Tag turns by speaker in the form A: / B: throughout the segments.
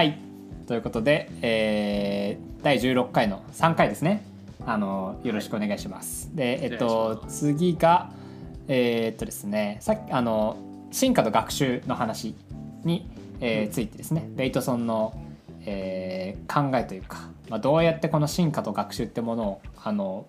A: はい。ということで、えー、第16回の3回ですね。あのよろしくお願いします。でえっと次がえー、っとですねさっきあの進化と学習の話に、えー、ついてですね。ベイトソンの、えー、考えというか、まあ、どうやってこの進化と学習ってものをあの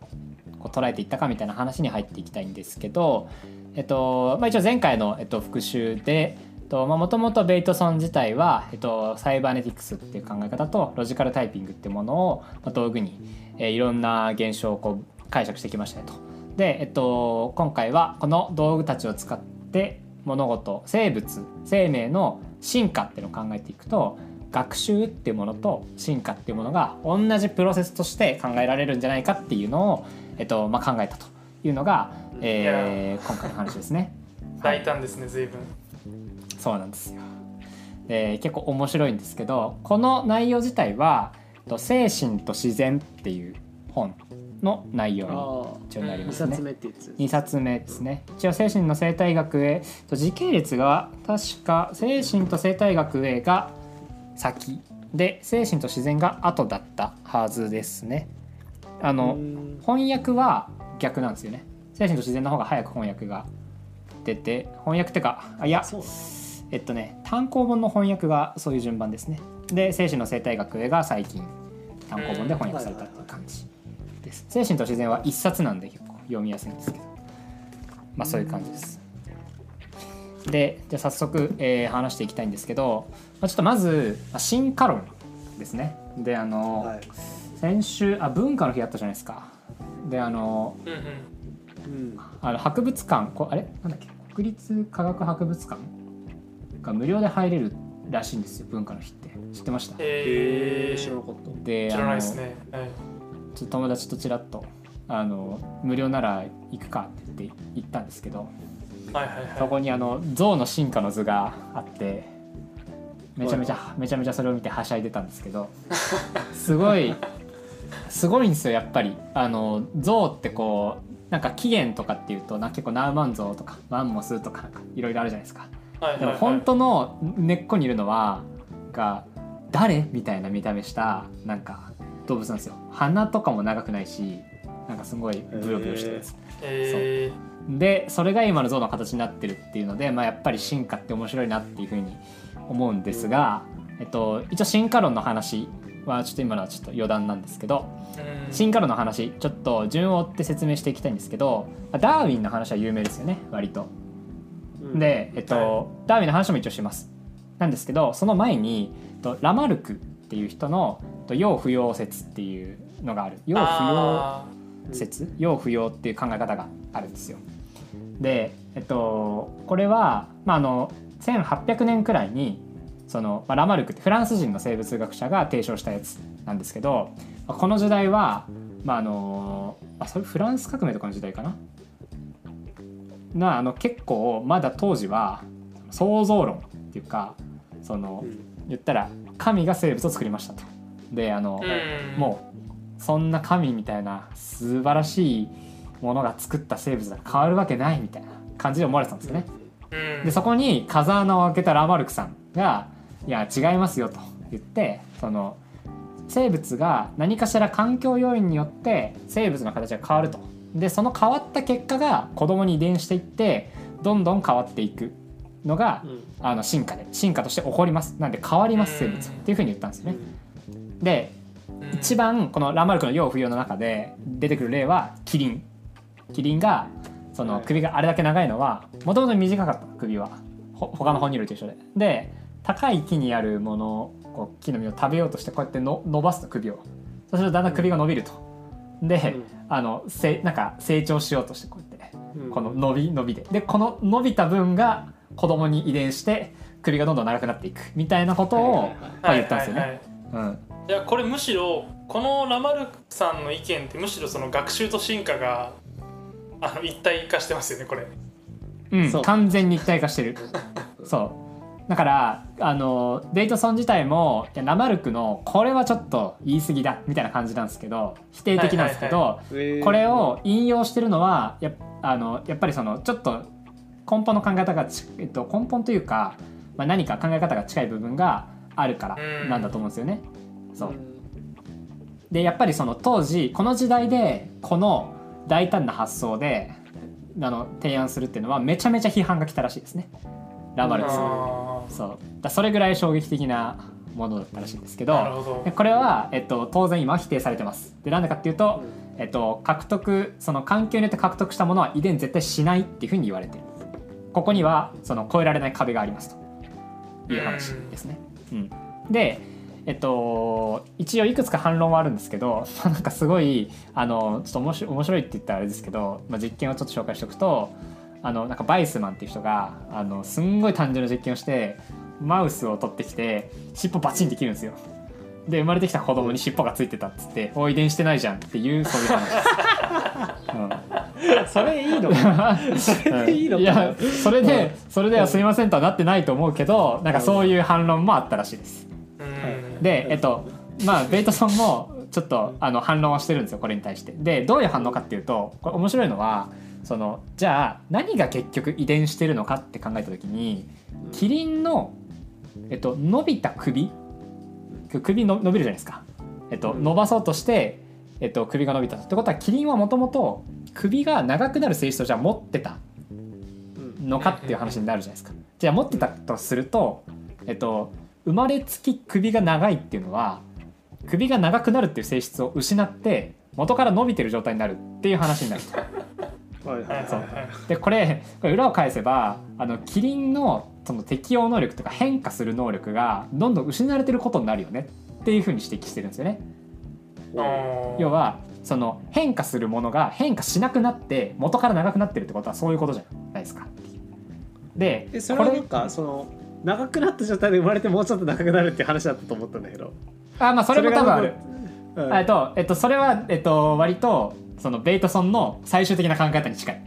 A: こう捉えていったかみたいな話に入っていきたいんですけど、えっとまあ、一応前回の、えっと、復習でもともとベイトソン自体は、えっと、サイバーネティクスっていう考え方とロジカルタイピングっていうものを、まあ、道具に、えー、いろんな現象をこう解釈してきましたよと。で、えっと、今回はこの道具たちを使って物事生物生命の進化っていうのを考えていくと学習っていうものと進化っていうものが同じプロセスとして考えられるんじゃないかっていうのを、えっとまあ、考えたというのが、えー、今回の話ですね。
B: 大胆ですね随分。
A: そうなんですよ。で結構面白いんですけどこの内容自体は「精神と自然」っていう本の内容に一応なりますね。2冊目ってやつ2冊目ですね。一応精神の生態学へ時系列が確か精神と生態学へが先で精神と自然が後だったはずですね。あの翻訳は逆なんですよね。精神と自然の方が早く翻訳が出て翻訳ってかあいやえっとね単行本の翻訳がそういう順番ですね。で精神の生態学が最近単行本で翻訳されたっていう感じ。です。精神と自然は一冊なんで結構読みやすいんですけど。まあそういう感じです。でじゃあ早速、えー、話していきたいんですけど、まあ、ちょっとまず、まあ、進化論ですね。であの、はい、先週あ文化の日あったじゃないですか。であの,、うん、あの博物館こあれ？なんだっけ？国立科学博物館？が無料で入れるらしいんですよ文化の日って。知ってました？
B: へえ知らなかった。で知らないですね、
A: はい。ちょっと友達とちらっとあの無料なら行くかって言って行ったんですけど、はいはいはい、そこにあの象の進化の図があってめちゃめちゃめちゃめちゃそれを見てはしゃいでたんですけどすごいすごいんですよやっぱり。あの象ってこうなんか起源とかっていうとな結構ナウマンゾウとかマンモスとかいろいろあるじゃないですか、はいはいはい、本当の根っこにいるのはが誰みたいな見た目したなんか動物なんですよ。鼻とかも長くないしなんかすごいブヨブヨしてるやつ、えー、そう。でそれが今の象の形になってるっていうので、まあ、やっぱり進化って面白いなっていうふうに思うんですが、えっと、一応進化論の話はちょっと今のはちょっと余談なんですけど進化論の話ちょっと順を追って説明していきたいんですけどダーウィンの話は有名ですよね割と。で、えっと、はい、ダーウィンの話も一応します。なんですけどその前にラマルクっていう人の要不要説っていうのがある。要不要説？要不要っていう考え方があるんですよ。で、えっと、これは、まあ、あの1800年くらいにその、まあ、ラマルクってフランス人の生物学者が提唱したやつなんですけどこの時代は、まああのあそれフランス革命とかの時代かな？なあの結構まだ当時は創造論っていうかその、言ったら神が生物を作りましたと。であの、もうそんな神みたいな素晴らしいものが作った生物が変わるわけないみたいな感じで思われてたんですよね。でそこに風穴を開けたラマルクさんが「いや違いますよ」と言ってその生物が何かしら環境要因によって生物の形が変わると。でその変わった結果が子供に遺伝していってどんどん変わっていくのが、うん、あの進化で進化として起こります。なんで変わります生物っていうふうに言ったんですよね。で一番このラマルクの「要不要」の中で出てくる例はキリン。キリンがその首があれだけ長いのはもともと短かった。首は。ほ他の哺乳類と一緒で。で高い木にあるものをこう木の実を食べようとしてこうやっての伸ばすと首を。そうするとだんだん首が伸びるとで、うん、あのせなんか成長しようとしてこうやって、うん、この伸び伸びで。でこの伸びた分が子供に遺伝して首がどんどん長くなっていくみたいなことを言ったんですよね。
B: うん。いやこれむしろこのラマルクさんの意見ってむしろその学習と進化があの一体化してますよねこれ。
A: うん完全に一体化してる。そうだからあのデイトソン自体もいやラマルクのこれはちょっと言い過ぎだみたいな感じなんですけど否定的なんですけど、これを引用してるのはやあのやっぱりそのちょっと根本の考え方が、えっと、根本というか、まあ、何か考え方が近い部分があるからなんだと思うんですよね。そう。でやっぱりその当時この時代でこの大胆な発想であの提案するっていうのはめちゃめちゃ批判が来たらしいですね。ラマルクスそう。だそれぐらい衝撃的なものだったらしいんですけどこれは、えっと、当然今は否定されてます。でなんでかっていうと、えっと、獲得その環境によって獲得したものは遺伝絶対しないっていうふうに言われてる。ここにはその越えられない壁がありますと。いう話ですね、うん、でえっと、一応いくつか反論はあるんですけど なんかすごいあのちょっと面白面白いって言ったらあれですけど、まあ、実験をちょっと紹介しておくとあのなんかバイスマンっていう人があのすんごい単純な実験をしてマウスを取ってきて尻尾バチンって切るんですよ。で生まれてきた子供に尻尾がついてたっつって「お遺伝してないじゃん」っていうそういう話です。
C: うん、それいいのかそれでいいのか、
A: いやそれでそれではすいませんとはなってないと思うけどなんかそういう反論もあったらしいです。でえっとまあベイトソンもちょっとあの反論はしてるんですよこれに対して。でどういう反応かっていうとこれ面白いのはそのじゃあ何が結局遺伝してるのかって考えた時にキリンの、えっと、伸びた首首の伸びるじゃないですか、えっと、伸ばそうとして、えっと、首が伸びたってことはキリンはもともと首が長くなる性質をじゃあ持ってたのかっていう話になるじゃないですか。じゃあ持ってたとすると、えっと、生まれつき首が長いっていうのは首が長くなるっていう性質を失って元から伸びてる状態になるっていう話になると。はいはいそう。でこれこれ裏を返せばあのキリンのその適応能力とか変化する能力がどんどん失われてることになるよね。っていうふうに指摘してるんですよね。要はその変化するものが変化しなくなって元から長くなってるってことはそういうことじゃないですか。
C: でそれはなんかその長くなった状態で生まれてもうちょっと長くなるっていう話だったと思ったんだけど。
A: あまあそれも多分ある、うん、えっとえっとそれはえっと割とそのベイトソンの最終的な考え方に近い。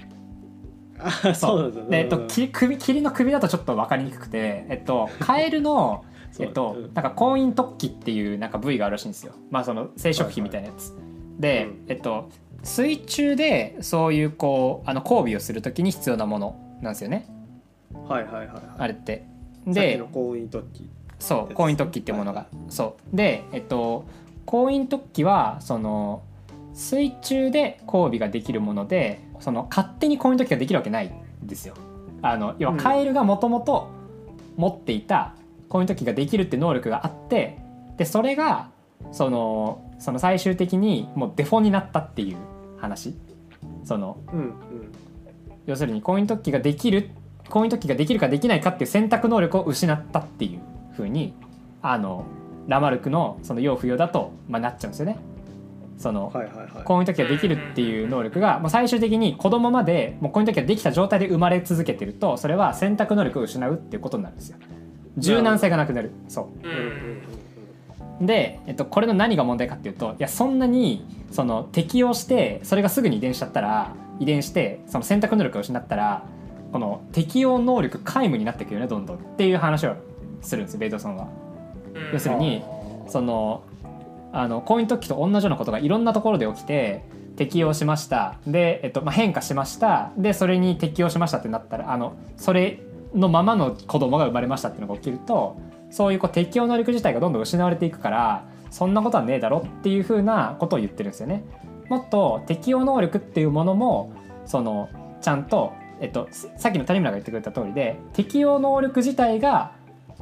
C: あそう。なん
A: で、えっと、き首霧の首だとちょっと分かりにくくて、えっと、カエルのえっと、なんか婚姻突起っていうなんか部位があるらしいんですよ。まあその生殖器みたいなやつ。で、えっと水中でそういうこうあの交尾をするときに必要なものなんですよね。
C: はいはいはい、
A: あれって。
C: で婚姻突起
A: そう婚姻突起っていうものがそう。でえっと婚姻突起はその水中で交尾ができるものでその勝手に婚姻突起ができるわけないんですよ。あの要はカエルがもともと持っていた婚姻突起ができるって能力があってでそれがそのその最終的にもうデフォになったっていう話。その、うんうん、要するに婚姻突起ができる婚姻突起ができるかできないかっていう選択能力を失ったっていうふうにあのラマルクのその要不要だと、まあ、なっちゃうんですよね。その、はいはいはい、婚姻突起ができるっていう能力がもう最終的に子供までもう婚姻突起ができた状態で生まれ続けてるとそれは選択能力を失うっていうことになるんですよ。柔軟性がなくなるそう。で、えっと、これの何が問題かっていうといやそんなにその適応してそれがすぐに遺伝しちゃったら遺伝してその選択能力を失ったらこの適応能力皆無になっていくよねどんどんっていう話をするんですベイトソンは。要するにそのあの婚姻突起と同じようなことがいろんなところで起きて適応しました。で、えっとまあ、変化しました。でそれに適応しましたってなったらあのそれのままの子供が生まれましたっていうのが起きるとそういうこう適応能力自体がどんどん失われていくからそんなことはねえだろっていうふうなことを言ってるんですよね。もっと適応能力っていうものもそのちゃんとえっと、さっきの谷村が言ってくれた通りで適応能力自体が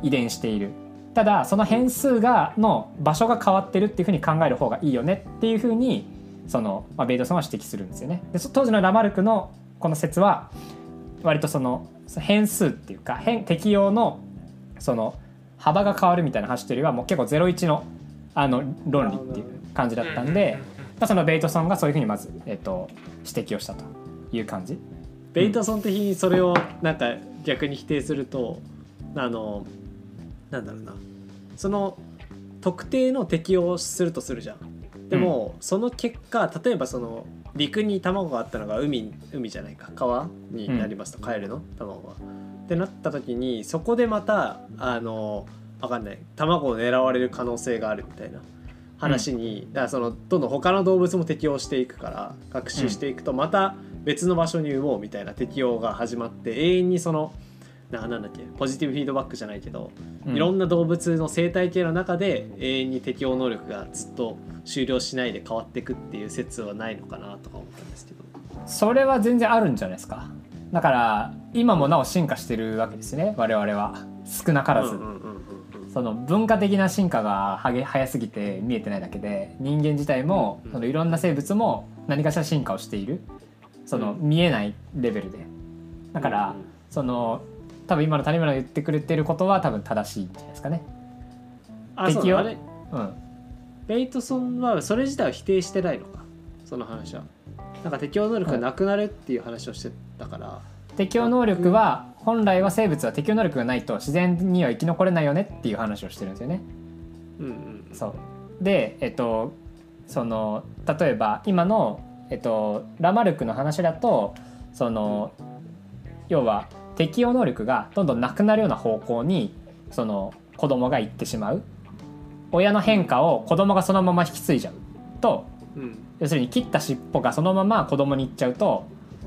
A: 遺伝している。ただその変数がの場所が変わってるっていうふうに考える方がいいよねっていうふうにその、まあ、ベイドソンは指摘するんですよね。で当時のラマルクのこの説は割とその変数っていうか変適応のその幅が変わるみたいな話というよりはもう結構01のあの論理っていう感じだったんで、まあ、そのベイトソンがそういうふうにまず、えっと、指摘をしたという感じ。
C: ベイトソン的にそれをなんか逆に否定するとあのなんだろうな。その特定の適応するとするじゃん。でも、うん、その結果例えばその陸に卵があったのが海海じゃないか。川になりますと、うん、カエルの卵が。ってなった時にそこでまたあの分かんない。卵を狙われる可能性があるみたいな。話に、うん、だからそのどんどん他の動物も適応していくから学習していくとまた別の場所に産もうみたいな適応が始まって永遠にそのななんだっけポジティブフィードバックじゃないけど、いろんな動物の生態系の中で永遠に適応能力がずっと終了しないで変わっていくっていう説はないのかなとか思ったんですけど。
A: それは全然あるんじゃないですか。だから今もなお進化してるわけですね我々は。少なからず、その文化的な進化が早すぎて見えてないだけで人間自体も、そのいろんな生物も何かしら進化をしている。その見えないレベルで。だから、その多分今の谷村が言ってくれてることは多分正しいんじゃないですかね。
C: あそうあれ、うん、ベイトソンはそれ自体は否定してないのか？その話は。なんか適応能力がなくなるっていう話をしてたから。
A: 適応能力は本来は生物は適応能力がないと自然には生き残れないよねっていう話をしてるんですよね。うんうん、そうでえっとその例えば今の、えっと、ラマルクの話だとその要は適応能力がどんどんなくなるような方向にその子供が行ってしまう。親の変化を子供がそのまま引き継いじゃうと、うん、要するに切った尻尾がそのまま子供に行っちゃうと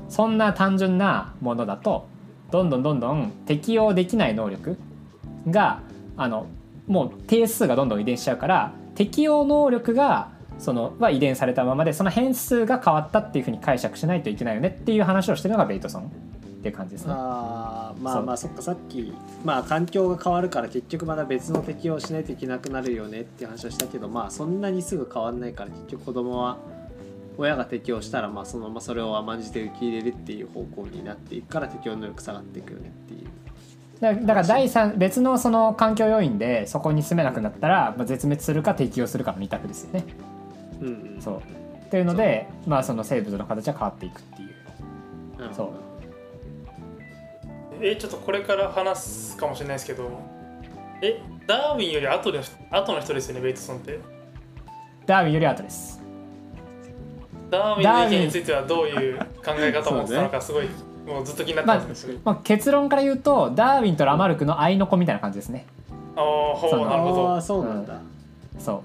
A: そんな単純なものだとどんどんどんどん適応できない能力があのもう定数がどんどん遺伝しちゃうから適応能力がそのは遺伝されたままでその変数が変わったっていうふうに解釈しないといけないよねっていう話をしてるのがベイトソンって感じですね。
C: あまあまあそっかさっき、まあ、環境が変わるから結局また別の適応しないといけなくなるよねって話をしたけどまあそんなにすぐ変わんないから結局子供は親が適応したらまあそのままそれを甘んじて受け入れるっていう方向になっていくから適応能力下がっていくよねっていう。
A: だから第三別のその環境要因でそこに住めなくなったら、まあ、絶滅するか適応するかの2択ですよね。うん、うん、そうっていうのでまあその生物の形は変わっていくっていう。そう
B: えちょっとこれから話すかもしれないですけど。えダーウィンより後で後の人ですよねベイトソンって。
A: ダーウィンより後です。
B: ダーウィンの意見についてはどういう考え方を持ってたのかすごい、もうずっと気になってます、
A: まあ、まあ、結論から言うとダーウィンとラマルクの合いの子みたいな感じですね。
B: ああほうなるほど。
C: そうなんだ、
A: うん、そ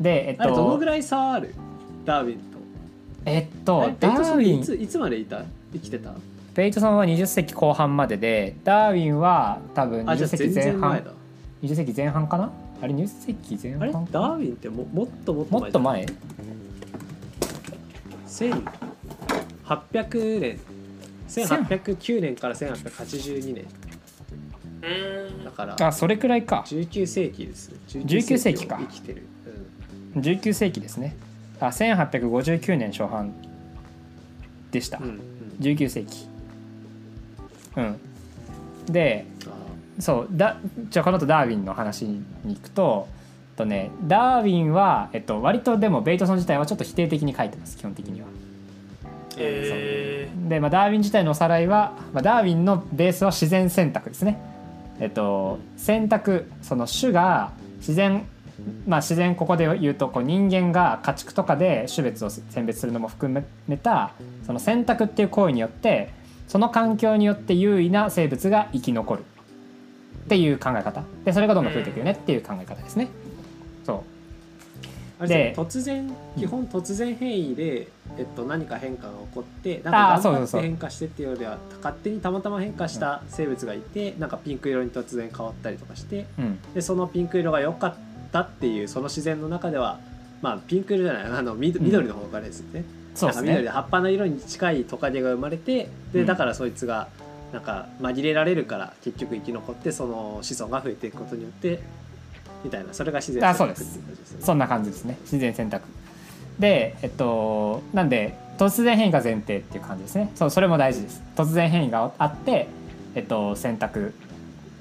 A: う。でえっと
C: どのぐらい差ある？ダーウィンと。
A: えっとダーウィン。
C: いついつまでいた生きてた？
A: ベイトさんは20世紀後半まででダーウィンは多分20世紀前半。20世紀前半かな？あれ20世紀前半あれ？ダ
C: ーウィンってももっともっ
A: と前もっと前
C: ？1800年。1809年から1882年。だから
A: あそれくらいか。
C: 19世紀です。
A: 19世紀か。
C: 生きてる、
A: うん、19世紀ですね。あ1859年初版でした、うんうん、19世紀うんでそうだじゃあこの後ダーウィンの話に行くととねダーウィンは、えっと、割とでもベイトソン自体はちょっと否定的に書いてます基本的には。
B: え
A: ー、で、まあ、ダーウィン自体のおさらいは、まあ、ダーウィンのベースは自然選択ですね。えっと、選択その種が自然まあ自然ここで言うとこう人間が家畜とかで種別を選別するのも含めたその選択っていう行為によってその環境によって優位な生物が生き残る。っていう考え方。でそれがどんどん増えていくよねっていう考え方ですね。
C: そう。で突然基本突然変異で、えっと、何か変化が起こってなんか頑張変化してっていうよりは勝手にたまたま変化した生物がいて、なんかピンク色に突然変わったりとかして、うん、でそのピンク色が良かったっていうその自然の中ではまあピンク色じゃないあの緑の方がですね、うんそうですね、緑で葉っぱの色に近いトカゲが生まれてでだからそいつがなんか紛れられるから結局生き残ってその子孫が増えていくことによってみたいな。それが自然選択っていう感じですね。
A: そんな感じですね。自然選択。でえっとなんで突然変異が前提っていう感じですね。そうそれも大事です。突然変異があってえっと選択。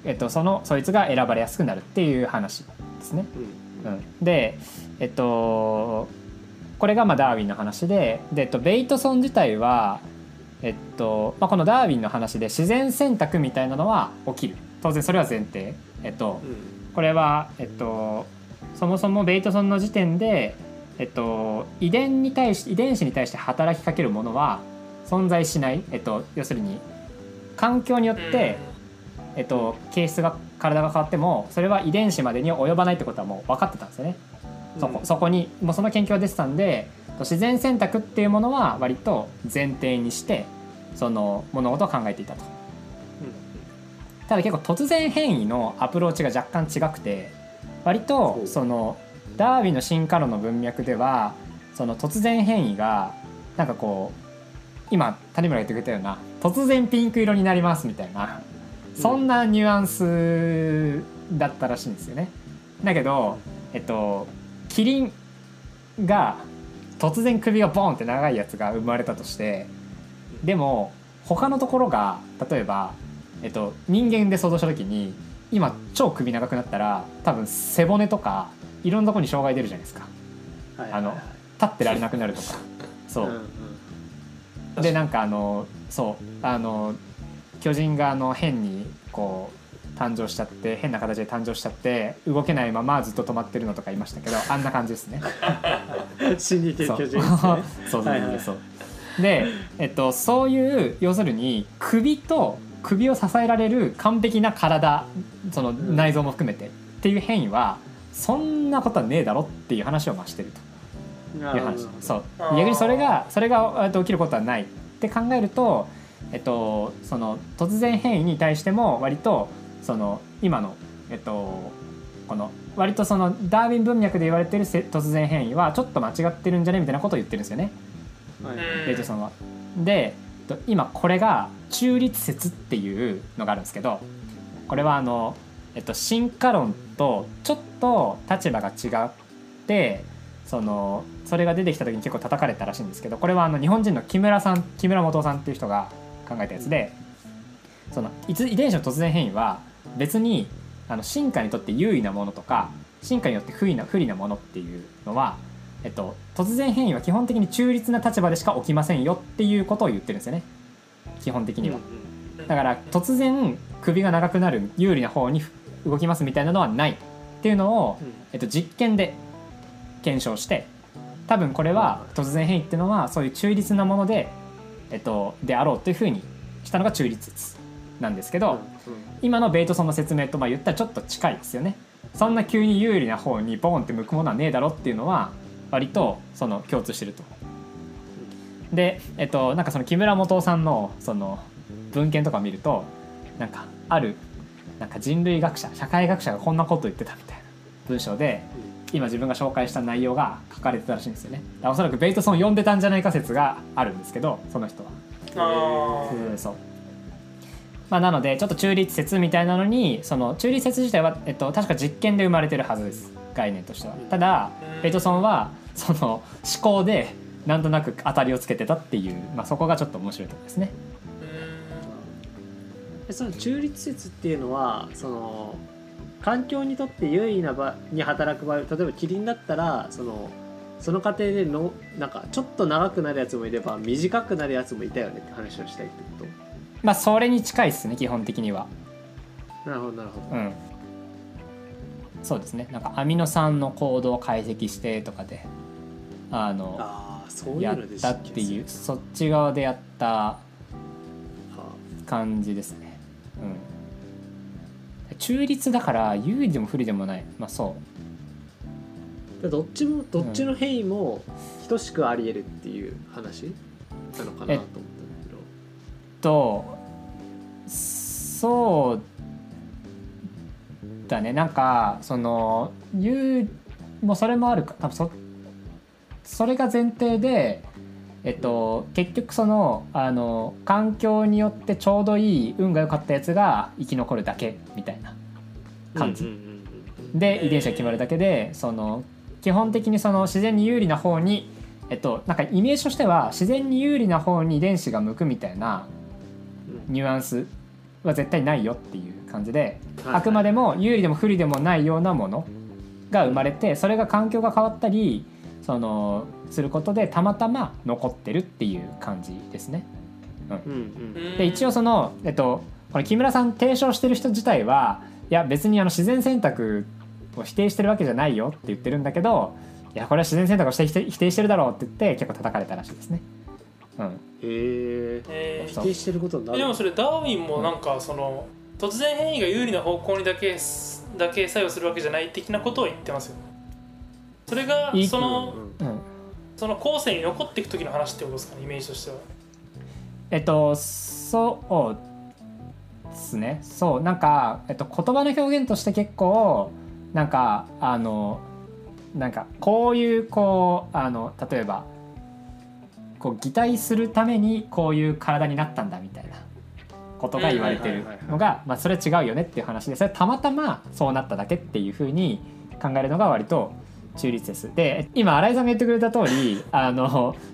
A: えっとそのそいつが選ばれやすくなるっていう話ですね、うん、うん、でえっとこれがまあダーウィンの話でで、えっと、ベイトソン自体は、えっとまあ、このダーウィンの話で自然選択みたいなのは起きる。当然それは前提、えっと、これは、えっと、そもそもベイトソンの時点で、えっと、遺伝に対し遺伝子に対して働きかけるものは存在しない、えっと、要するに環境によって、えっと、形質が体が変わってもそれは遺伝子までに及ばないってことはもう分かってたんですよね。そこそこにもうその研究が出てたんで自然選択っていうものは割と前提にしてその物事を考えていたと。ただ結構突然変異のアプローチが若干違くて割とそのダーウィンの進化論の文脈ではその突然変異がなんかこう今谷村が言ってくれたような突然ピンク色になりますみたいなそんなニュアンスだったらしいんですよね。だけど、えっと、キリンが突然首がボンって長いやつが生まれたとしてでも他のところが例えば、えっと、人間で想像した時に今超首長くなったら多分背骨とかいろんなとこに障害出るじゃないですか、あの立ってられなくなるとか。そう、うんうん、でなんかあのそうあの巨人があの変にこう誕生しちゃって変な形で誕生しちゃって動けないままずっと止まってるのとかいましたけどあんな感じですね。
C: 巨人。
A: そう。そうそう。で、えっと、そういう要するに首と首を支えられる完璧な体その内臓も含めて、っていう変異はそんなことはねえだろっていう話をましてると。いう話。そう。逆にそれがそれが起きることはない。って考えるとえっと、その突然変異に対しても割とその今の、えっと、この割とそのダーウィン文脈で言われてる突然変異はちょっと間違ってるんじゃねみたいなことを言ってるんですよね。はい、レイトソンは。で今これが中立説っていうのがあるんですけどこれはあの、えっと、進化論とちょっと立場が違ってそのそれが出てきた時に結構叩かれたらしいんですけどこれはあの日本人の木村さん木村元さんっていう人が考えたやつでその遺伝子の突然変異は別にあの進化にとって優位なものとか進化によって不利な不利なものっていうのは、えっと、突然変異は基本的に中立な立場でしか起きませんよっていうことを言ってるんですよね。基本的には。だから突然首が長くなる有利な方に動きますみたいなのはないっていうのを、えっと、実験で検証して多分これは突然変異っていうのはそういう中立なものでえっと、であろうというふうにしたのが中立説なんですけど、今のベイトソンの説明とまあ言ったらちょっと近いですよね。そんな急に有利な方にボンって向くものはねえだろっていうのは割とその共通してると。で、えっと、なんかその木村元さんのその文献とか見るとなんかあるなんか人類学者社会学者がこんなこと言ってたみたいな文章で今自分が紹介した内容が書かれてたらしいんですよね。おそらくベイトソン読んでたんじゃないか説があるんですけどその人は。あそうまあ、なのでちょっと中立説みたいなのにその中立説自体は、えっと、確か実験で生まれてるはずです概念としては。ただベイトソンはその思考でなんとなく当たりをつけてたっていう、まあ、そこがちょっと面白いところですね。
C: その中立説っていうのはその環境にとって優位な場に働く場合例えばキリンだったらそのその過程でのなんかちょっと長くなるやつもいれば短くなるやつもいたよねって話をしたいってこと？
A: まあそれに近いっすね基本的には。
C: なるほどなるほど。うん。
A: そうですね。なんかアミノ酸のコードを解析してとかであの
C: あそう
A: やったっていうそっち側でやった感じですね。うん。中立だから有利でも不利でもない。まあそ
C: う。どっちもどっちの変異も等しくありえるっていう話なのかなと思ったんだけど、
A: とそうだね。なんかその言うもうそれもあるか。多分そそれが前提でえっと、結局そのあの環境によってちょうどいい運が良かったやつが生き残るだけみたいな感じ。で遺伝子が決まるだけでその基本的にその自然に有利な方にえっとなんかイメージとしては自然に有利な方に遺伝子が向くみたいなニュアンスは絶対ないよっていう感じであくまでも有利でも不利でもないようなものが生まれてそれが環境が変わったりそのすることでたまたま残ってるっていう感じですね。うん、で一応その、えっと、これ木村さん提唱してる人自体はいや別にあの自然選択を否定してるわけじゃないよって言ってるんだけどいやこれは自然選択をして否定してるだろうって言って結構叩かれたらしいですね。うん、へ
C: え否定してることになる。
B: でもそれダーウィンもなんかその、うん、突然変異が有利な方向にだけだけ作用するわけじゃない的なことを言ってますよ。それがその、うん、その後世に残っていく時の話ってことですかねイメージとしては。
A: えっとそうすね。そうなんか、えっと、言葉の表現として結構なんかあのなんかこういうこうあの例えばこう擬態するためにこういう体になったんだみたいなことが言われてるのがまあそれは違うよねっていう話でそれたまたまそうなっただけっていうふうに考えるのが割と中立です。で今新井さんが言ってくれた通りあ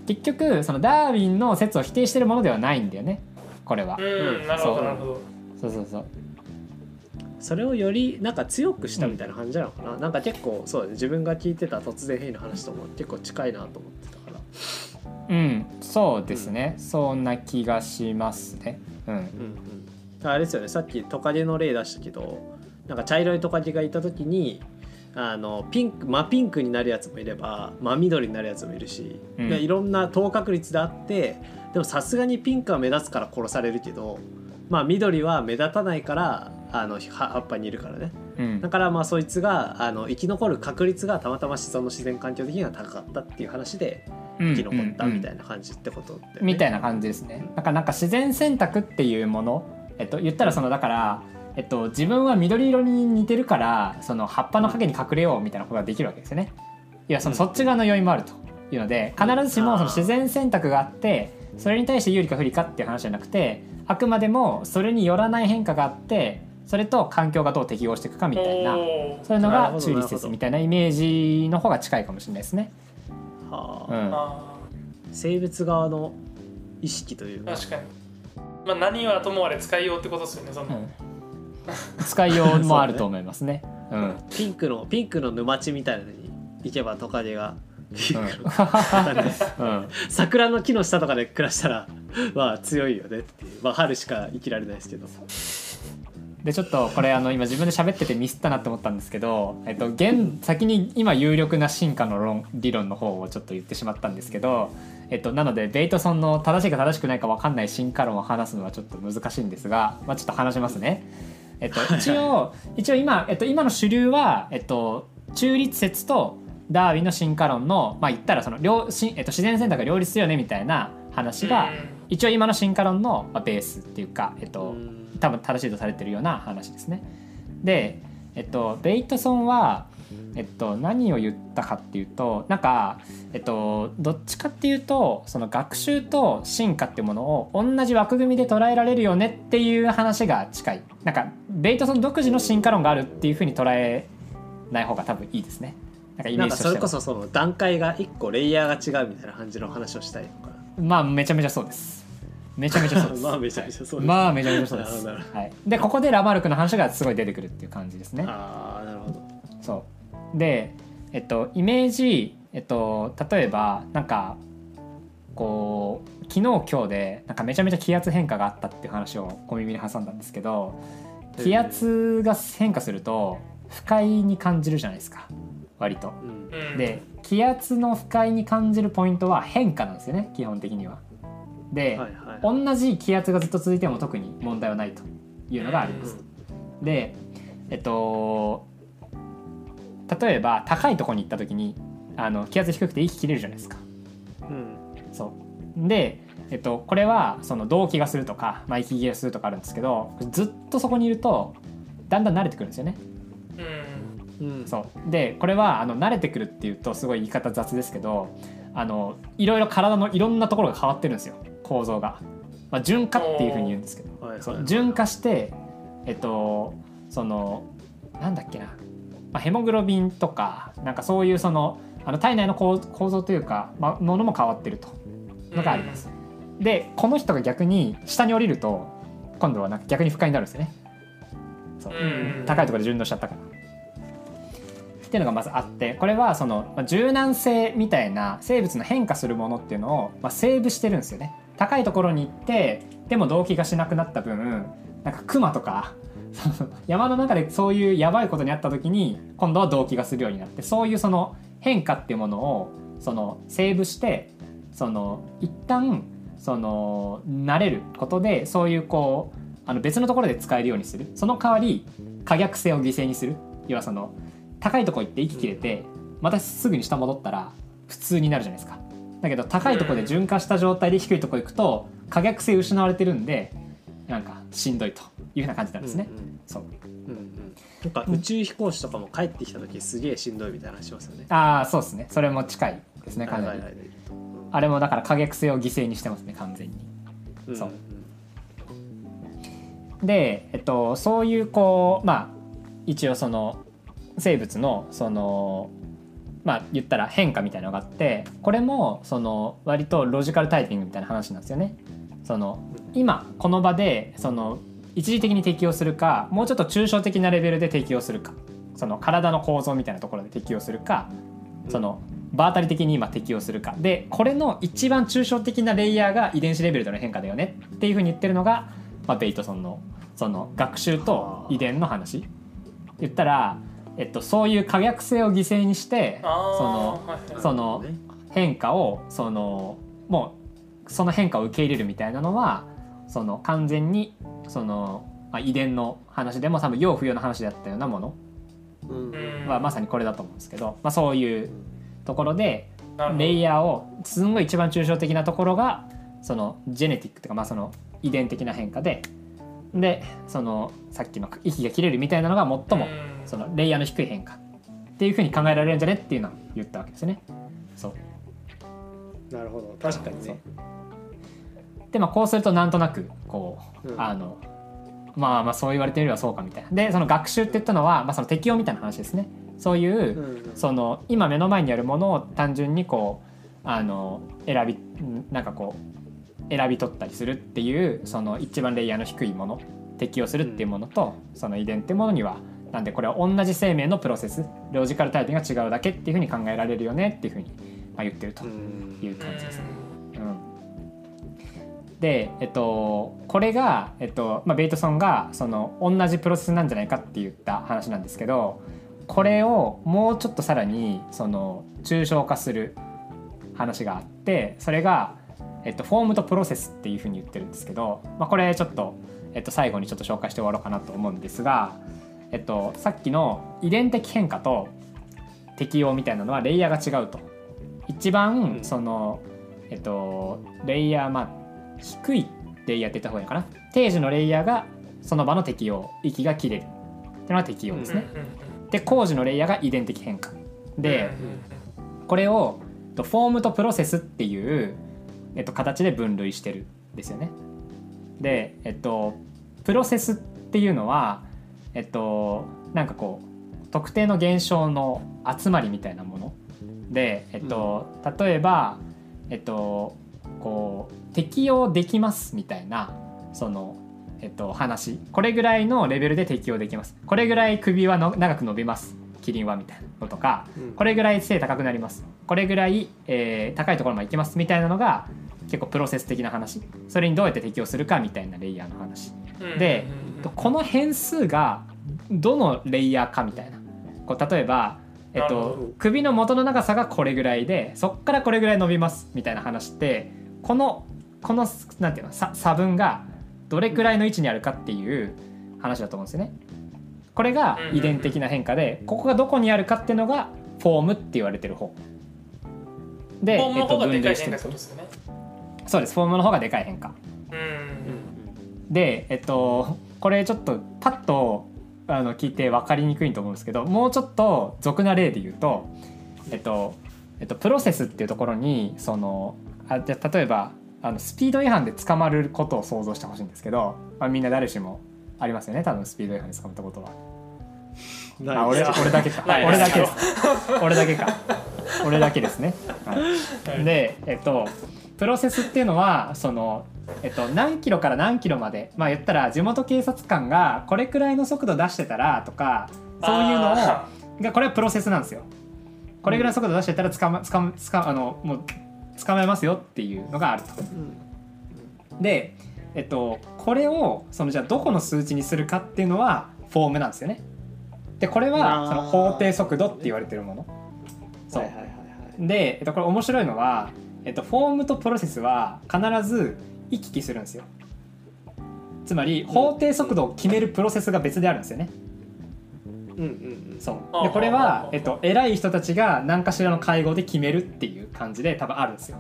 A: り結局そのダーウィンの説を否定してるものではないんだよねこれは。
B: うんなるほどなるほど。
A: そうそうそう。
C: それをよりなんか強くしたみたいな感じなのかな、うん、なんか結構そうだね自分が聞いてた突然変異の話とも結構近いなと思ってたから
A: うんそうですね、うん、そんな気がしますね。うん、うん
C: うん、あれですよね。さっきトカゲの例出したけどなんか茶色いトカゲがいた時にあのピンク真ピンクになるやつもいれば真緑になるやつもいるし、うん、いろんな等確率であってでもさすがにピンクは目立つから殺されるけどまあ緑は目立たないからあの葉っぱにいるからね、うん、だからまあそいつがあの生き残る確率がたまたまその自然環境的には高かったっていう話で生き残ったみたいな感じってことで、ね、
A: みたいな感じですね。なんかなんか自然選択っていうもの、えっと、言ったらそのだから、えっと、自分は緑色に似てるからその葉っぱの陰に隠れようみたいなことができるわけですよね。いやそのそっち側の要因もあるというので必ずしもその自然選択があってそれに対して有利か不利かっていう話じゃなくてあくまでもそれによらない変化があってそれと環境がどう適応していくかみたいなそういうのが中立説みたいなイメージの方が近いかもしれないですね。
C: はあ、うん、生物側の意識という
B: か。確かに、まあ、何はともあれ使いようってことですよねその、うん、
A: 使いようもあると思いますね。うん、
C: ピンクのピンクの沼地みたいなのに行けばトカゲがうん、桜の木の下とかで暮らしたらまあ強いよねっていう、まあ、春しか生きられないですけど
A: でちょっとこれあの今自分で喋っててミスったなって思ったんですけど、えっと、現先に今有力な進化の論理論の方をちょっと言ってしまったんですけど、えっと、なのでベイトソンの正しいか正しくないか分かんない進化論を話すのはちょっと難しいんですが、まあ、ちょっと話しますね。えっと、一応一応今、えっと、今の主流は、えっと、中立説とダーウィンの進化論のまあ言ったらその両、えっと、自然選択が両立するよねみたいな話が、一応今の進化論のベースっていうか、えっと、多分正しいとされてるような話ですね。で、えっと、ベイトソンは、えっと、何を言ったかっていうとなんか、えっと、どっちかっていうとその学習と進化っていうものを同じ枠組みで捉えられるよねっていう話が近いなんかベイトソン独自の進化論があるっていうふうに捉えない方が多分いいですね。
C: なんかそれこそその段階が1個レイヤーが違うみたいな感じの話をしたいのか
A: な。まあめちゃめちゃそうです。めちゃめちゃそうです。
C: まあめちゃめちゃそうです、
A: まあめちゃめちゃそうです。はい、でここでラマルクの話がすごい出てくるっていう感じですね。
C: ああなるほど。
A: そう。でえっとイメージえっと例えばなんかこう昨日今日でなんかめちゃめちゃ気圧変化があったっていう話を小耳に挟んだんですけど気圧が変化すると不快に感じるじゃないですか。割と。うん、で気圧の不快に感じるポイントは変化なんですよね基本的には。で、はいはい、同じ気圧がずっと続いても特に問題はないというのがあります。うん、でえっと例えば高いところに行った時にあの気圧低くて息切れるじゃないですか。うん、そうで、えっと、これはその動悸がするとか、まあ、息切れするとかあるんですけどずっとそこにいるとだんだん慣れてくるんですよね。うん、そうでこれはあの慣れてくるっていうとすごい言い方雑ですけどあのいろいろ体のいろんなところが変わってるんですよ。構造が、まあ、純化っていうふうに言うんですけど、はいはい、純化してえっとそのなんだっけな、まあ、ヘモグロビンとかなんかそういうそのあの体内の構造というか、まあ、ものも変わってると。のがあります。でこの人が逆に下に降りると今度はなんか逆に不快になるんですよね。そう。高いところで順応しちゃったから。っていうのがまずあってこれはその柔軟性みたいな生物の変化するものっていうのを、まあ、セーブしてるんですよね。高いところに行ってでも動機がしなくなった分なんかクマとか山の中でそういうやばいことにあった時に今度は動機がするようになってそういうその変化っていうものをそのセーブしてその一旦その慣れることでそういうこうあの別のところで使えるようにする。その代わり可逆性を犠牲にする。要はその高いとこ行って息切れてまたすぐに下戻ったら普通になるじゃないですか。だけど高いところで循化した状態で低いところ行くと可逆性失われてるんでなんかしんどいというふうな感じなんですね。うんうん、そう、
C: うんうん、なんか宇宙飛行士とかも帰ってきた時すげえしんどいみたいな話しますよね。
A: ああそうですね。それも近いですねかなり。あれもだから可逆性を犠牲にしてますね完全に。そう、で、えっと、そういうこうまあ一応その生物のそのまあ言ったら変化みたいなのがあってこれもその割とロジカルタイピングみたいな話なんですよね。その今この場でその一時的に適用するかもうちょっと抽象的なレベルで適用するかその体の構造みたいなところで適用するかその場当たり的に今適用するか。でこれの一番抽象的なレイヤーが遺伝子レベルでの変化だよね。っていうふうに言ってるのが、まあ、ベイトソンのその学習と遺伝の話。言ったら、えっと、そういう可逆性を犠牲にしてそのその変化をそのもうその変化を受け入れるみたいなのはその完全にその、まあ、遺伝の話でも多分要不要の話だったようなものはまさにこれだと思うんですけど、まあ、そういうところでレイヤーをすんごい一番抽象的なところがそのジェネティックというかまあその遺伝的な変化ででそのさっきの息が切れるみたいなのが最もそのレイヤーの低い変化っていうふうに考えられるんじゃねっていうのを言ったわけですね。そう
C: なるほど確かにね。
A: でまあこうするとなんとなくこう、うん、あのまあまあそう言われてみればそうかみたいな。でその学習って言ったのは、まあ、その適応みたいな話ですね。そういう、うん、その今目の前にあるものを単純にこうあの選びなんかこう選び取ったりするっていうその一番レイヤーの低いもの適用するっていうものと、うん、その遺伝っていうものにはなんでこれは同じ生命のプロセスロジカルタイプが違うだけっていうふうに考えられるよねっていうふうに、まあ、言ってるという感じですね。で、えっと、これが、えっとまあ、ベイトソンがその同じプロセスなんじゃないかって言った話なんですけどこれをもうちょっとさらにその抽象化する話があってそれが、えっと、フォームとプロセスっていうふうに言ってるんですけど、まあ、これちょっと、えっと、最後にちょっと紹介して終わろうかなと思うんですが、えっと、さっきの遺伝的変化と適応みたいなのはレイヤーが違うと。一番その、えっと、レイヤーまあ低いレイヤーって言った方がいいかな定時のレイヤーがその場の適用息が切れるっていうのが適用ですね。で工事のレイヤーが遺伝的変化でこれをフォームとプロセスっていう、えっと、形で分類してるんですよね。で、えっと、プロセスっていうのは、えっと、なんかこう特定の現象の集まりみたいなもので、えっと、例えば、えっと、こう適用できますみたいなその、えっと、話。これぐらいのレベルで適用できます。これぐらい首はの長く伸びます。キリンはみたいなのとか、うん、これぐらい背高くなります。これぐらい、えー、高いところまで行きますみたいなのが結構プロセス的な話。それにどうやって適用するかみたいなレイヤーの話、うん、で、この変数がどのレイヤーかみたいな。こう例えばえっと、首の元の長さがこれぐらいでそっからこれぐらい伸びますみたいな話ってこのこのなんていうの差差分がどれくらいの位置にあるかっていう話だと思うんですよね。これが遺伝的な変化でここがどこにあるかっていうのがフォームって言われてる方。
B: で、えっと、分類して。る
A: そうです。フォームの方がでかい変化。でえっとこれちょっとパッとあの聞いて分かりにくいと思うんですけどもうちょっと俗な例で言うとえっとえっと、プロセスっていうところにそのあじゃ例えばあのスピード違反で捕まることを想像してほしいんですけど、まあ、みんな誰しもありますよね多分スピード違反で捕まったことは。あ俺俺だけか。俺だけです。俺だけか。俺だけですね。はい、でえっとプロセスっていうのはその、えっと、何キロから何キロまでまあ言ったら地元警察官がこれくらいの速度出してたらとかそういうのをがこれはプロセスなんですよ。これぐらいの速度出してたら捕ま捕ま捕あのもう捕まえますよっていうのがあると。で、えっと、これをそのじゃあどこの数値にするかっていうのはフォームなんですよね。でこれはその法定速度って言われてるもの。そう、で、えっと、これ面白いのは、えっと、フォームとプロセスは必ず行き来するんですよ。つまり法定速度を決めるプロセスが別であるんですよね。うんうんうん、そうでこれは、えっと、偉い人たちが何かしらの会合で決めるっていう感じで多分あるんですよ。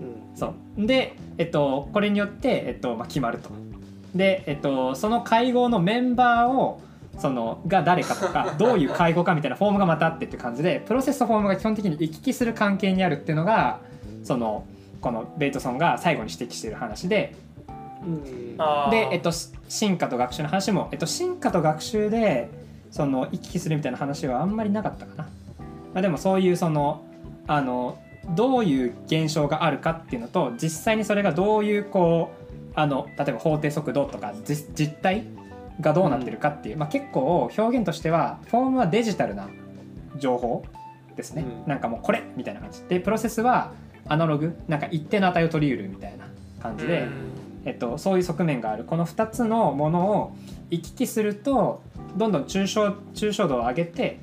A: うん、そうで、えっと、これによって、えっとまあ、決まると。で、えっと、その会合のメンバーをそのが誰かとか どういう会合かみたいなフォームがまたあってって感じでプロセスとフォームが基本的に行き来する関係にあるっていうのがそのこのベイトソンが最後に指摘してる話で。で、えっと、進化と学習の話も、えっと、進化と学習でその行き来するみたいな話はあんまりなかったかな。まあ、でもそういうそのあのどういう現象があるかっていうのと実際にそれがどういうこうあの例えば法定速度とか実態がどうなってるかっていう、うん、まあ、結構表現としてはフォームはデジタルな情報ですね、うん、なんかもうこれみたいな感じでプロセスはアナログなんか一定の値を取り得るみたいな感じで、うん、えっと、そういう側面がある。この2つのものを行き来するとどんどん抽象抽象度を上げて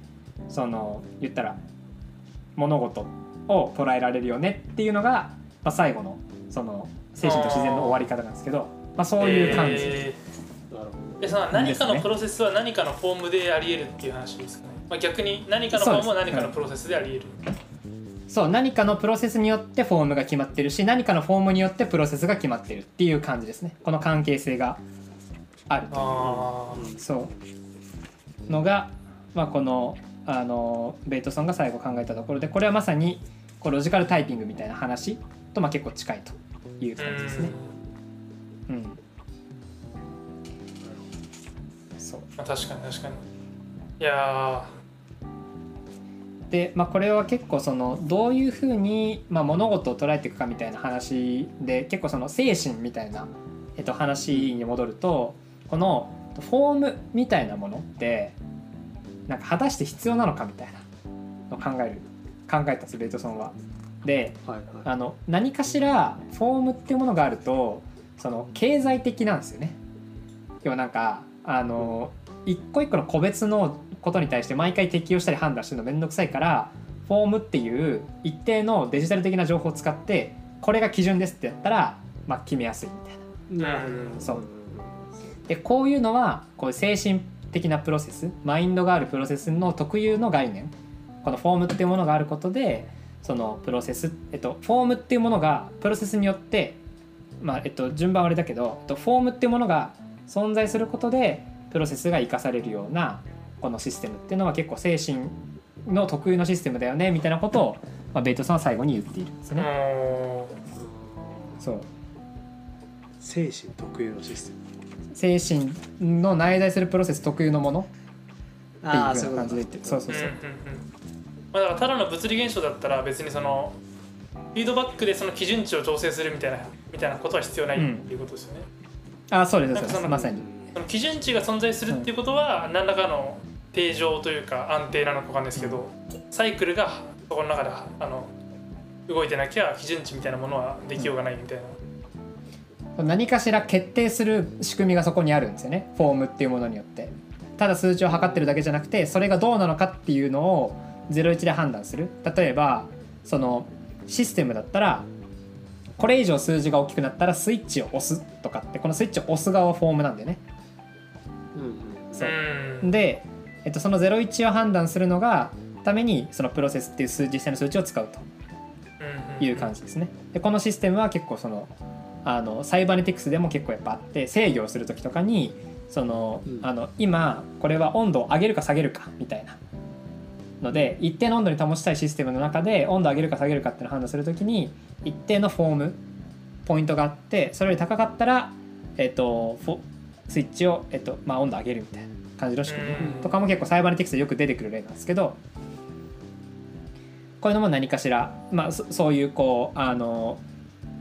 A: その言ったら物事を捉えられるよねっていうのが、まあ、最後のその精神と自然の終わり方なんですけどまあ、そういう感じ、え
B: ー、でその何かのプロセスは何かのフォームでありえるっていう話ですかね、まあ、逆に何かのフォームは何かのプロセスでありえる
A: そう何かのプロセスによってフォームが決まってるし何かのフォームによってプロセスが決まってるっていう感じですね。この関係性があるという。そうのが、まあ、このあのベイトソンが最後考えたところでこれはまさにこうロジカルタイピングみたいな話とまあ結構近いという感じですね。うん、
B: そう。あ確かに確かに。いや
A: で、まあ、これは結構そのどういうふうに、まあ、物事を捉えていくかみたいな話で結構その精神みたいな、えっと、話に戻るとこのフォームみたいなものってなんか果たして必要なのかみたいなのを考える考えたんですベイトソンは。で、はいはい、あの何かしらフォームっていうものがあるとその経済的なんですよね。要はなんかあの一個一個の個別のことに対して毎回適用したり判断するの面倒くさいからフォームっていう一定のデジタル的な情報を使ってこれが基準ですってやったら、まあ、決めやすいみたいな。そう。でこういうのはこう精神的なプロセスマインドがあるプロセスの特有の概念。このフォームっていうものがあることでそのプロセス、えっと、フォームっていうものがプロセスによって、まあえっと、順番はあれだけど、えっと、フォームっていうものが存在することでプロセスが生かされるようなこのシステムっていうのは結構精神の特有のシステムだよねみたいなことを、まあ、ベイトさんは最後に言っているんですね。そう。
C: 精神特有のシステム。
A: 精神の内在するプロセス特有のもの。っていうふうな感じで言ってそうそうそう、
B: まあ、だからただの物理現象だったら別にそのフィードバックでその基準値を調整するみたいなみたいなことは必要ないっていうことですよね、
A: うん、あそうですそうです。まさに。
B: その基準値が存在するっていうことは何らかの定常というか安定なのかわかんないですけどサイクルがそこの中であの動いてなきゃ基準値みたいなものはできようがないみたいな、
A: 何かしら決定する仕組みがそこにあるんですよね。フォームっていうものによって。ただ数値を測ってるだけじゃなくてそれがどうなのかっていうのを01で判断する。例えばそのシステムだったらこれ以上数字が大きくなったらスイッチを押すとかってこのスイッチを押す側はフォームなんだよね。うん、そう。で、えっと、その01を判断するのがためにそのプロセスっていう数実際の数値を使うという感じですね。でこのシステムは結構そのあのサイバネティクスでも結構やっぱあって制御をする時とかにその、うん、あの今これは温度を上げるか下げるかみたいなので一定の温度に保ちたいシステムの中で温度を上げるか下げるかっていうのを判断する時に一定のフォームポイントがあってそれより高かったら、えっと、スイッチを、えっとまあ、温度上げるみたいな感じの仕組みとかも結構サイバネティクスでよく出てくる例なんですけどこういうのも何かしら、まあ、そういうこうあの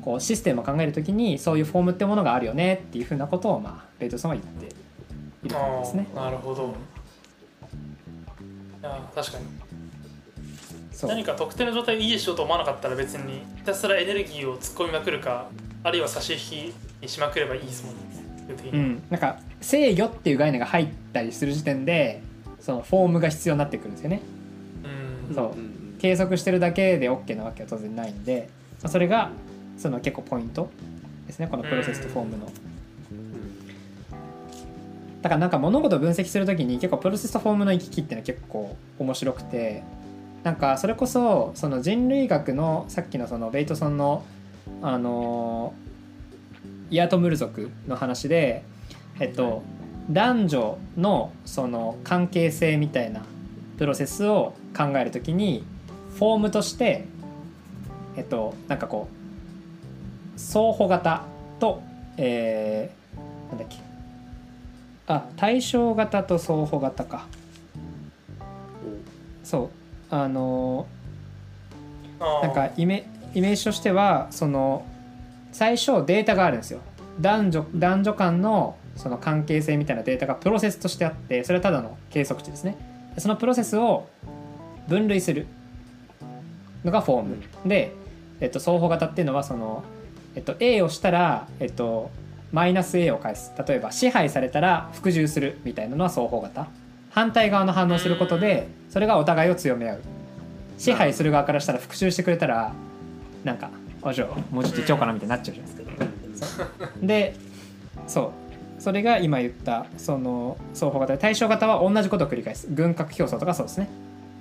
A: こうシステムを考えるときにそういうフォームってものがあるよねっていうふうなことを、まあ、ベイトソンは言っているんですね。
B: なるほど。いや確かに何か特定の状態を維持しようと思わなかったら別にひたすらエネルギーを突っ込みまくるかあるいは差し引きにしまくればいいですもんね。
A: うん、なんか制御っていう概念が入ったりする時点でそのフォームが必要になってくるんですよね。うん、そう。計測してるだけで OK なわけは当然ないんでそれがその結構ポイントですね。このプロセスとフォームの。だからなんか物事を分析する時に結構プロセスとフォームの行き来っていうのは結構面白くてなんかそれこそその人類学のさっきのそのベイトソンのあのイアトムル族の話でえっと男女のその関係性みたいなプロセスを考えるときにフォームとしてえっとなんかこう相補型とえー、なんだっけ。あ対象型と相補型か。そう。あのなんかイメイメージとしてはその最初データがあるんですよ。男女男女間のその関係性みたいなデータがプロセスとしてあってそれはただの計測値ですね。そのプロセスを分類するのがフォーム。で、えっと、双方型っていうのはその、えっと、A をしたら、えっと、マイナス A を返す。例えば支配されたら服従するみたいなのは双方型。反対側の反応することでそれがお互いを強め合う。支配する側からしたら復讐してくれたらなんかあじゃあもうちょっといっちゃおうかなみたいになっちゃうじゃないですか。でそう。それが今言ったその双方型。で対象型は同じことを繰り返す。軍拡競争とかそうですね。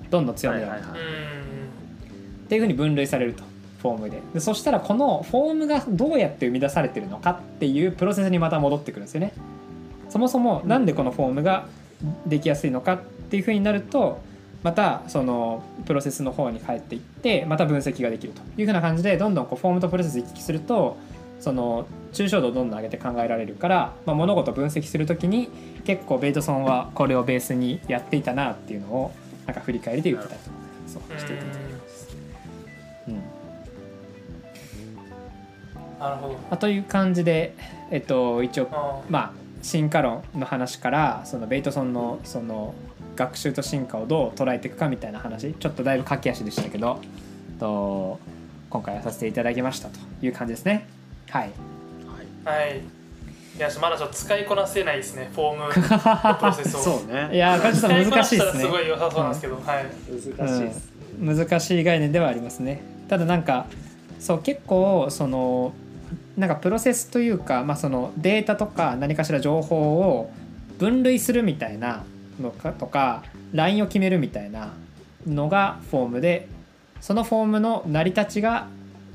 A: どんどん強め合う、っていうふうに分類されると。フォームで。でそしたらこのフォームがどうやって生み出されてるのかっていうプロセスにまた戻ってくるんですよね。そもそもなんでこのフォームができやすいのかっていうふうになるとまたそのプロセスの方に帰っていってまた分析ができるというふうな感じでどんどんこうフォームとプロセス行き来するとその抽象度をどんどん上げて考えられるから、まあ、物事を分析する時に結構ベイトソンはこれをベースにやっていたなっていうのをなんか振り返りで言ってたりとかそうしていたみたいです。うん。
B: なるほど。
A: あという感じで、えっと、一応まあ進化論の話からそのベイトソンのその学習と進化をどう捉えていくかみたいな話ちょっとだいぶ駆け足でしたけどと今回はさせていただきましたという感じですね。はい。
B: はい。いやまだちょっと使いこなせないですねフォーム プロセスを。
C: そうね。
A: いやガチさん難しいですね。
B: すごい良さそうなんですけど、うん、はい
C: 難しいです、
A: うん、難しい概念ではありますね。ただなんかそう結構そのなんかプロセスというか、まあ、そのデータとか何かしら情報を分類するみたいなのかとかラインを決めるみたいなのがフォームでそのフォームの成り立ちが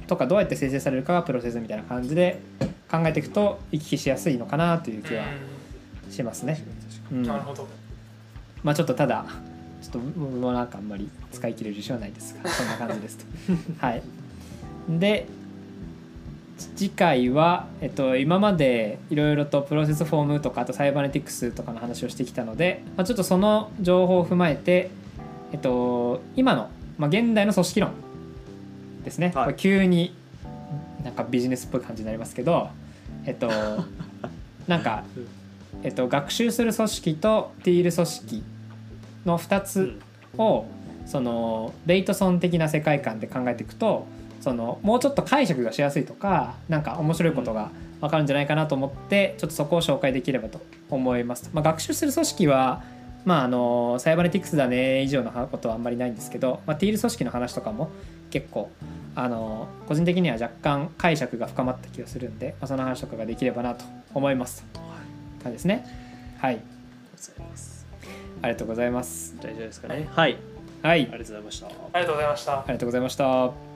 A: とかどうやって生成されるかがプロセスみたいな感じで考えていくと行き来しやすいのかなという気はしますね。
B: うん、なるほど。
A: まあちょっとただちょっともうなんかあんまり使い切れる自信はないですがそんな感じですと。はい、で次回は、えっと、今までいろいろとプロセスフォームとかあとサイバネティクスとかの話をしてきたので、まあ、ちょっとその情報を踏まえて、えっと、今の、まあ、現代の組織論ですね、はい、急になんかビジネスっぽい感じになりますけどえっと なんか、えっと、学習する組織とティール組織の2つを、そのベイトソン的な世界観で考えていくとそのもうちょっと解釈がしやすいとか何か面白いことが分かるんじゃないかなと思ってちょっとそこを紹介できればと思います。まあ、学習する組織はまあ、あのサイバネティクスだね以上のことはあんまりないんですけど、まあ、ティール組織の話とかも結構あの個人的には若干解釈が深まった気がするんで、まあ、その話とかができればなと思います。感じですね。はい。ありがとうございます。
C: 大丈夫ですかね。はい。
A: はい。あ
C: りがとうございました。あ
B: りがとうございました。あ
A: りがとうございました